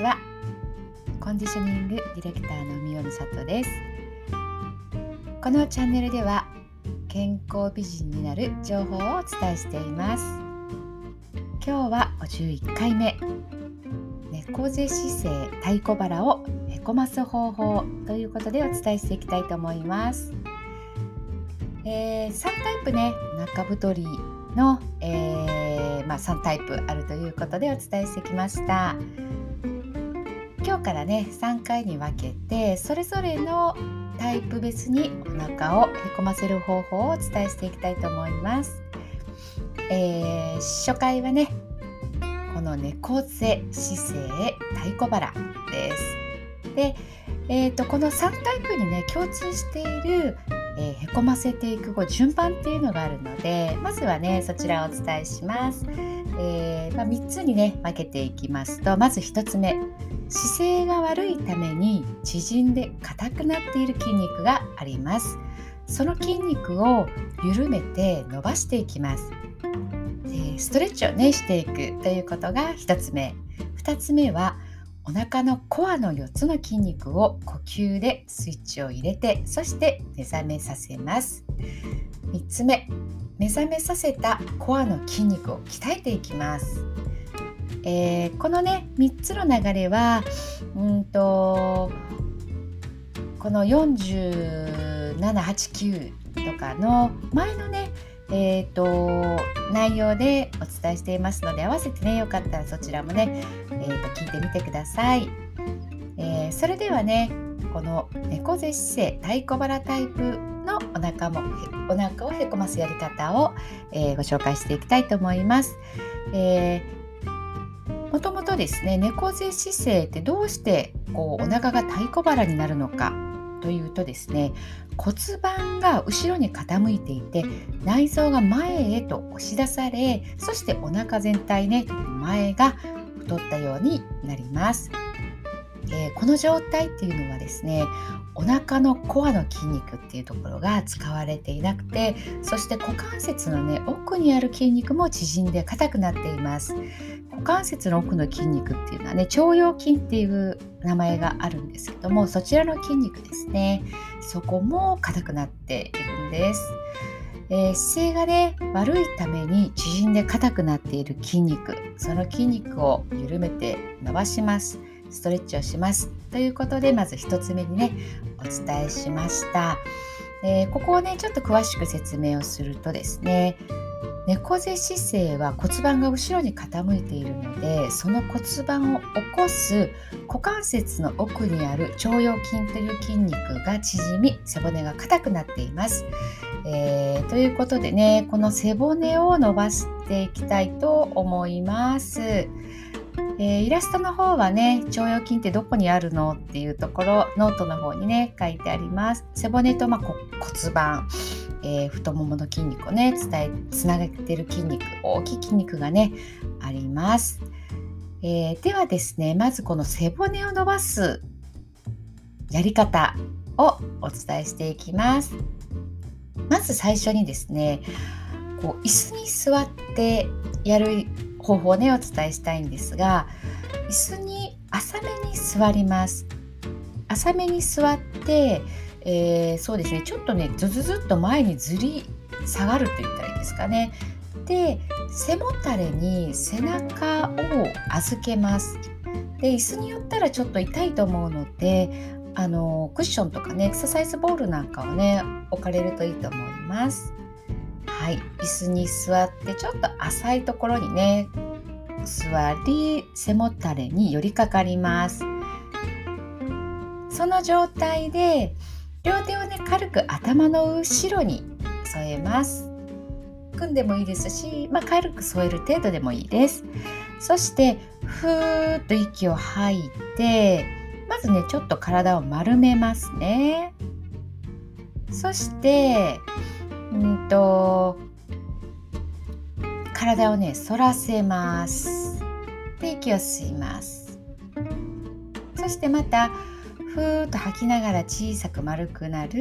ちは。コンディショニングディレクターの三尾美里です。このチャンネルでは健康美人になる情報をお伝えしています。今日は51回目。猫背姿勢太鼓腹をへこます方法ということでお伝えしていきたいと思います、えー、3タイプね。中太りの、えー、まあ、3タイプあるということでお伝えしてきました。今日からね3回に分けてそれぞれのタイプ別にお腹をへこませる方法をお伝えしていきたいと思います、えー、初回はねこの猫背姿勢太鼓腹です。で、えーと、とこの3タイプにね共通しているえー、へこませていくこう順番っていうのがあるのでまずはねそちらをお伝えします、えー、まあ、3つにね分けていきますとまず1つ目。姿勢が悪いために縮んで硬くなっている筋肉があります。その筋肉を緩めて伸ばしていきます、ストレッチをねしていくということが1つ目。2つ目はお腹のコアの4つの筋肉を呼吸でスイッチを入れてそして目覚めさせます。3つ目。目覚めさせたコアの筋肉を鍛えていきます、えー、このね3つの流れはうんとこの4789とかの前のねえーと、内容でお伝えしていますので合わせてねよかったらそちらもね、えーと、聞いてみてください、えー、それではねこの猫背姿勢太鼓腹タイプのお腹もお腹をへこますやり方を、えー、ご紹介していきたいと思います、えー、もともとですね猫背姿勢ってどうしてこうお腹が太鼓腹になるのかというとですね骨盤が後ろに傾いていて内臓が前へと押し出されそしてお腹全体ね前が太ったようになります。えー、この状態っていうのはですねお腹のコアの筋肉っていうところが使われていなくてそして股関節のね奥にある筋肉も縮んで硬くなっています股関節の奥の筋肉っていうのはね腸腰筋っていう名前があるんですけどもそちらの筋肉ですね。そこも硬くなっているんです、えー、姿勢がね悪いために縮んで硬くなっている筋肉その筋肉を緩めて伸ばします。ストレッチをします。ということでまず1つ目にねお伝えしました、えー、ここをねちょっと詳しく説明をするとですね猫背姿勢は骨盤が後ろに傾いているのでその骨盤を起こす股関節の奥にある腸腰筋という筋肉が縮み背骨が硬くなっています。えー、ということでねこの背骨を伸ばしていきたいと思います。えー、イラストの方はね腸腰筋ってどこにあるのっていうところノートの方にね書いてあります背骨と、まあ、骨盤、えー、太ももの筋肉をね伝えつなげてる筋肉大きい筋肉がねあります、えー、ではですねまずこの背骨を伸ばすやり方をお伝えしていきます。まず最初にですねこう椅子に座ってやる方法ねお伝えしたいんですが椅子に浅めに座ります。浅めに座って、えー、そうですね。ちょっとねズズズっと前にずり下がると言ったらいいですかね。で背もたれに背中を預けます。で椅子によったらちょっと痛いと思うのであのクッションとかねエクササイズボールなんかをね置かれるといいと思います。はい。椅子に座ってちょっと浅いところにね座り背もたれに寄りかかります。その状態で両手をね軽く頭の後ろに添えます。組んでもいいですし、まあ、軽く添える程度でもいいです。そしてふーっと息を吐いてまずねちょっと体を丸めますね。そしてうんと体をね反らせます。で息を吸います。そしてまたふーっと吐きながら小さく丸くなる、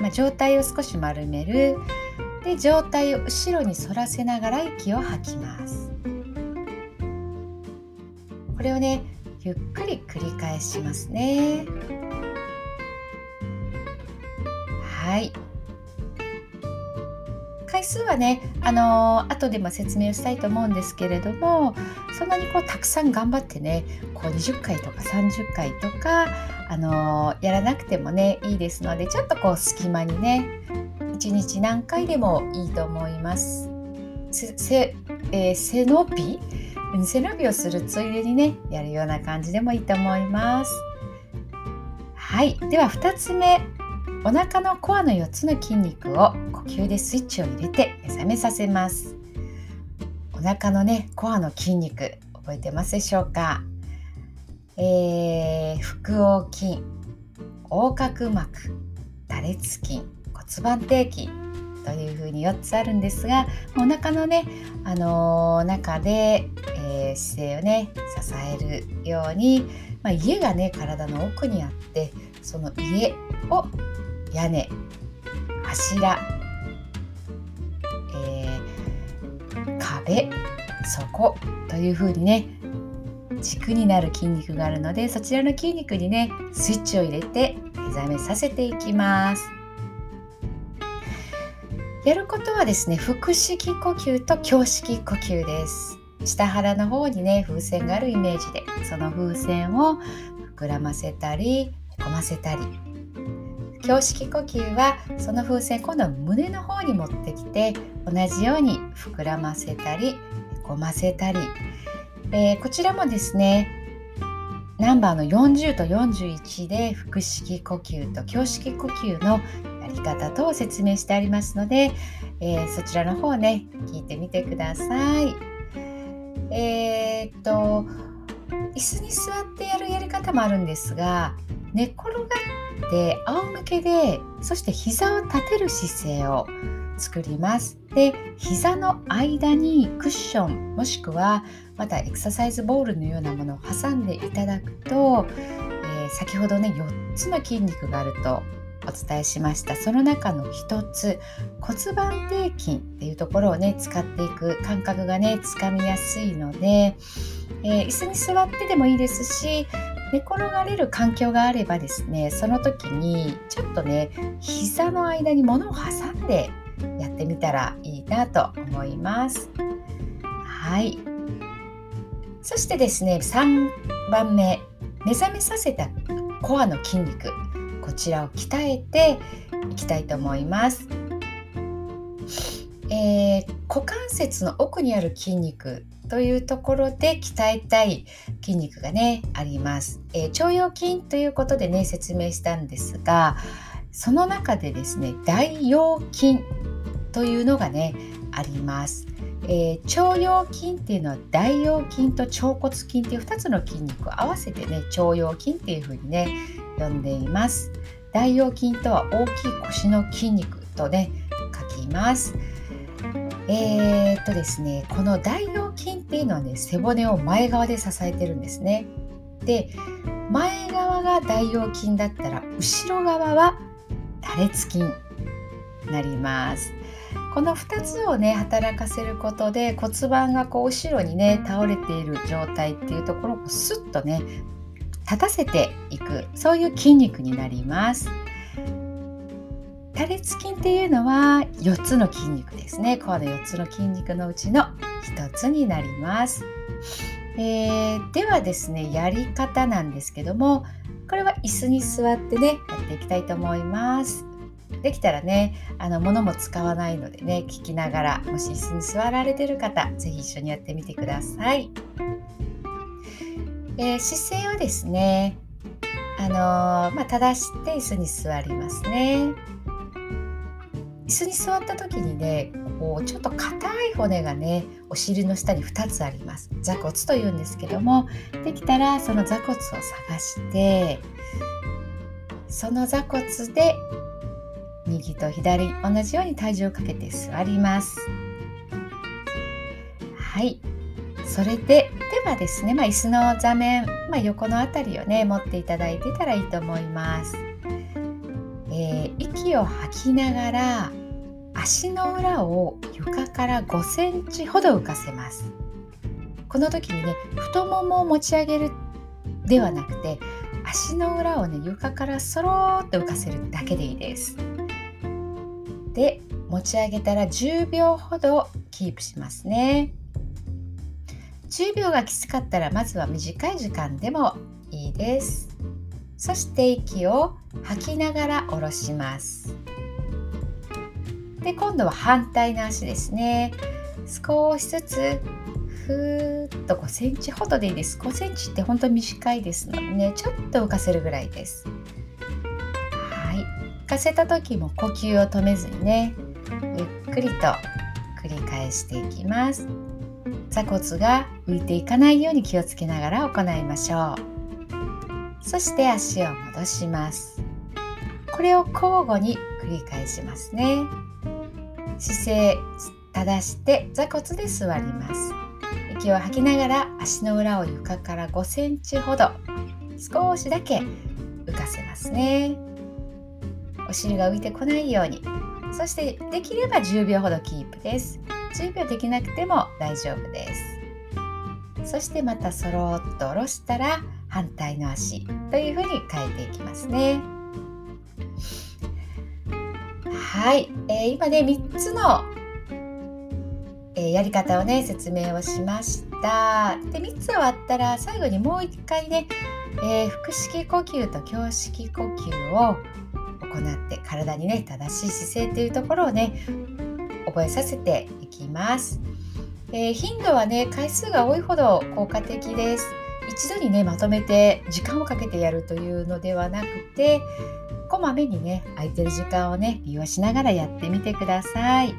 まあ、上体を少し丸める。で上体を後ろに反らせながら息を吐きます。これをねゆっくり繰り返しますね。数はね、あのー、後でも説明をしたいと思うんですけれどもそんなにこうたくさん頑張ってねこう20回とか30回とか、あのー、やらなくてもねいいですのでちょっとこう隙間にね1日何回でもいいと思います。せえー、背伸び？背伸びをするついでにねやるような感じでもいいと思います。はいでは2つ目お腹のコアの4つの筋肉を呼吸でスイッチを入れて目覚めさせます。お腹のねコアの筋肉覚えてますでしょうか、えー、腹横筋横隔膜多裂筋骨盤底筋というふうに4つあるんですがお腹のね、あのー、中で、えー、姿勢をね支えるように、まあ、家がね体の奥にあってその家を屋根柱、えー、壁底というふうにね軸になる筋肉があるのでそちらの筋肉にねスイッチを入れて目覚めさせていきます。やることはですね腹式呼吸と胸式呼吸です下腹の方にね風船があるイメージでその風船を膨らませたりへこませたり胸式呼吸はその風船今度は胸の方に持ってきて同じように膨らませたりへこませたり、えー、こちらもですねナンバーの40と41で腹式呼吸と胸式呼吸のやり方と説明してありますので、えー、そちらの方ね聞いてみてください。えー、っと椅子に座ってやるやり方もあるんですが寝転がって仰向けでそして膝を立てる姿勢を作ります。で膝の間にクッションもしくはまたエクササイズボールのようなものを挟んでいただくと、えー、先ほどね4つの筋肉があるとお伝えしましたその中の1つ骨盤底筋っていうところをね使っていく感覚がねつかみやすいので、えー、椅子に座ってでもいいですし寝転がれる環境があればですねその時にちょっとね膝の間に物を挟んでやってみたらいいなと思います。はい。そしてですね3番目目覚めさせたコアの筋肉こちらを鍛えていきたいと思います、股関節の奥にある筋肉というところで鍛えたい筋肉がねあります、えー、腸腰筋ということでね説明したんですがその中でですね大腰筋というのがねあります、えー、腸腰筋っていうのは大腰筋と腸骨筋っていう2つの筋肉を合わせてね腸腰筋っていうふうにね呼んでいます。大腰筋とは大きい腰の筋肉とね書きます。えー、っとですねこの大腰筋っていうのはね背骨を前側で支えてるんですね。で前側が大腰筋だったら後ろ側は多裂筋になります。この2つをね働かせることで骨盤がこう後ろにね倒れている状態っていうところをスッとね立たせていくそういう筋肉になります。多裂筋っていうのは4つの筋肉ですね。コアの4つの筋肉のうちの1つになります、えー、ではですねやり方なんですけどもこれは椅子に座ってねやっていきたいと思います。できたらねあの物も使わないのでね聞きながらもし椅子に座られてる方是非一緒にやってみてください、えー、姿勢はですねあのー、まあ、正して椅子に座りますね。椅子に座った時にねこうちょっと硬い骨がねお尻の下に2つあります。座骨というんですけどもできたらその座骨を探してその座骨で右と左同じように体重をかけて座ります。はい。それでではですね、まあ、椅子の座面、まあ、横の辺りをね持っていただいてたらいいと思います、息を吐きながら足の裏を床から5センチほど浮かせます。この時にね太ももを持ち上げるではなくて足の裏をね床からそろーっと浮かせるだけでいいです。で持ち上げたら10秒ほどキープしますね。10秒がきつかったらまずは短い時間でもいいです。そして息を吐きながら下ろします。で今度は反対の足ですね。少しずつふーっと5センチほどでいいです。5センチって本当に短いですのでね。ちょっと浮かせるぐらいです。はい。浮かせた時も呼吸を止めずにね。ゆっくりと繰り返していきます。座骨が浮いていかないように気をつけながら行いましょう。そして足を戻します。これを交互に繰り返しますね。姿勢正して座骨で座ります。息を吐きながら足の裏を床から5センチほど少しだけ浮かせますね。お尻が浮いてこないように。そしてできれば10秒ほどキープです。10秒できなくても大丈夫です。そしてまたそろっと下ろしたら反対の足というふうに変えていきますね。はい、えー、今ね3つのえー、やり方をね説明をしました。で3つ終わったら最後にもう1回ね、えー、腹式呼吸と胸式呼吸を行って体にね正しい姿勢というところをね覚えさせていきます、えー、頻度はね回数が多いほど効果的です。一度にねまとめて時間をかけてやるというのではなくてこまめにね空いてる時間をね利用しながらやってみてください。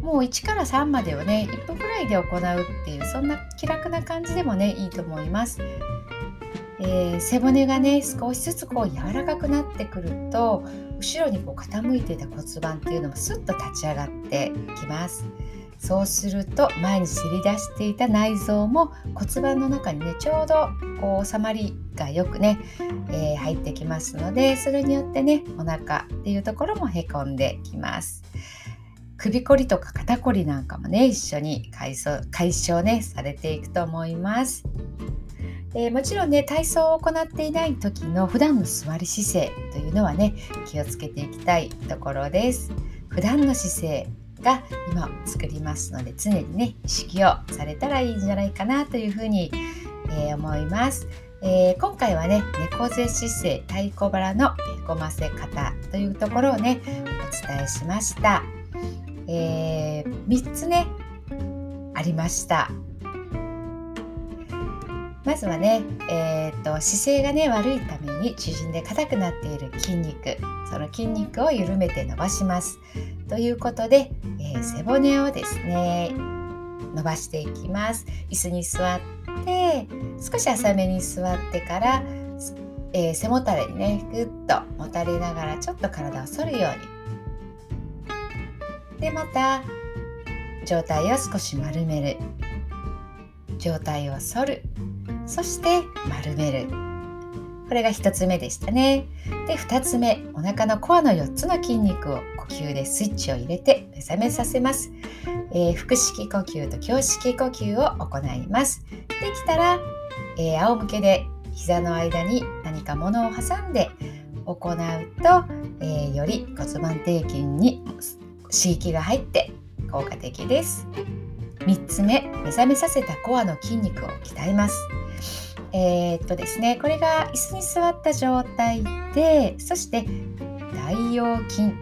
もう1から3までをね1分くらいで行うっていうそんな気楽な感じでもねいいと思います。えー、背骨がね少しずつこう柔らかくなってくると後ろにこう傾いていた骨盤っていうのもスッと立ち上がってきます。そうすると前にせり出していた内臓も骨盤の中にねちょうどこう収まりがよくね、えー、入ってきますのでそれによってねお腹っていうところもへこんできます。首こりとか肩こりなんかもね一緒に解消解消ねされていくと思います。えー、もちろんね体操を行っていない時の普段の座り姿勢というのはね気をつけていきたいところです。普段の姿勢が今作りますので常にね意識をされたらいいんじゃないかなというふうに、えー、思います。えー、今回はね猫背姿勢太鼓腹のへこませ方というところをねお伝えしました。えー、3つねありましたまずはね、えーと、姿勢がね悪いために縮んで硬くなっている筋肉その筋肉を緩めて伸ばしますということで、えー、背骨をですね伸ばしていきます。椅子に座って少し浅めに座ってから、えー、背もたれにねぐっともたれながらちょっと体を反るように。でまた上体を少し丸める。上体を反る。そして丸める。これが1つ目でしたね。で2つ目お腹のコアの4つの筋肉を呼吸でスイッチを入れて目覚めさせます、えー、腹式呼吸と胸式呼吸を行います。できたら、えー、仰向けで膝の間に何か物を挟んで行うと、えー、より骨盤底筋に刺激が入って効果的です。3つ目目覚めさせたコアの筋肉を鍛えます。えー、っとですねこれが椅子に座った状態でそして大腰筋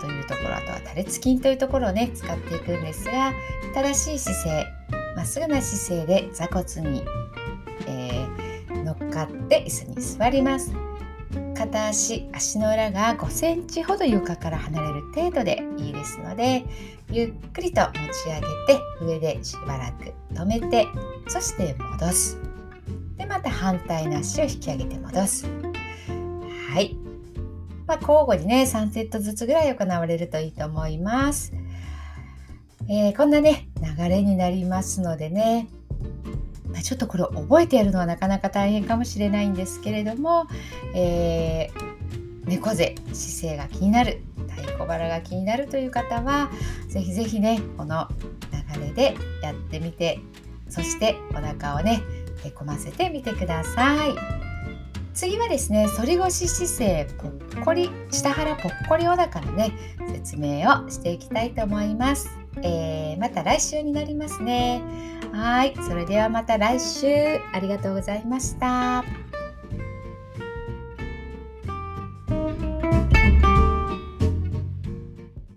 というところあとは多裂筋というところをね使っていくんですが正しい姿勢まっすぐな姿勢で座骨に、えー、乗っかって椅子に座ります。片足足の裏が5センチほど床から離れる程度でいいですのでゆっくりと持ち上げて上でしばらく止めてそして戻す。でまた反対の足を引き上げて戻す。はい、まあ、交互にね3セットずつぐらい行われるといいと思います、えー、こんなね流れになりますのでね。まちょっとこれを覚えてやるのはなかなか大変かもしれないんですけれども、えー、猫背姿勢が気になる太鼓腹が気になるという方は是非是非ねこの流れでやってみてそしてお腹をね、け込ませてみてください。次はですね反り腰姿勢ぽっこり下腹ぽっこりお腹のね説明をしていきたいと思います、えー、また来週になりますね。はいそれではまた来週。ありがとうございました。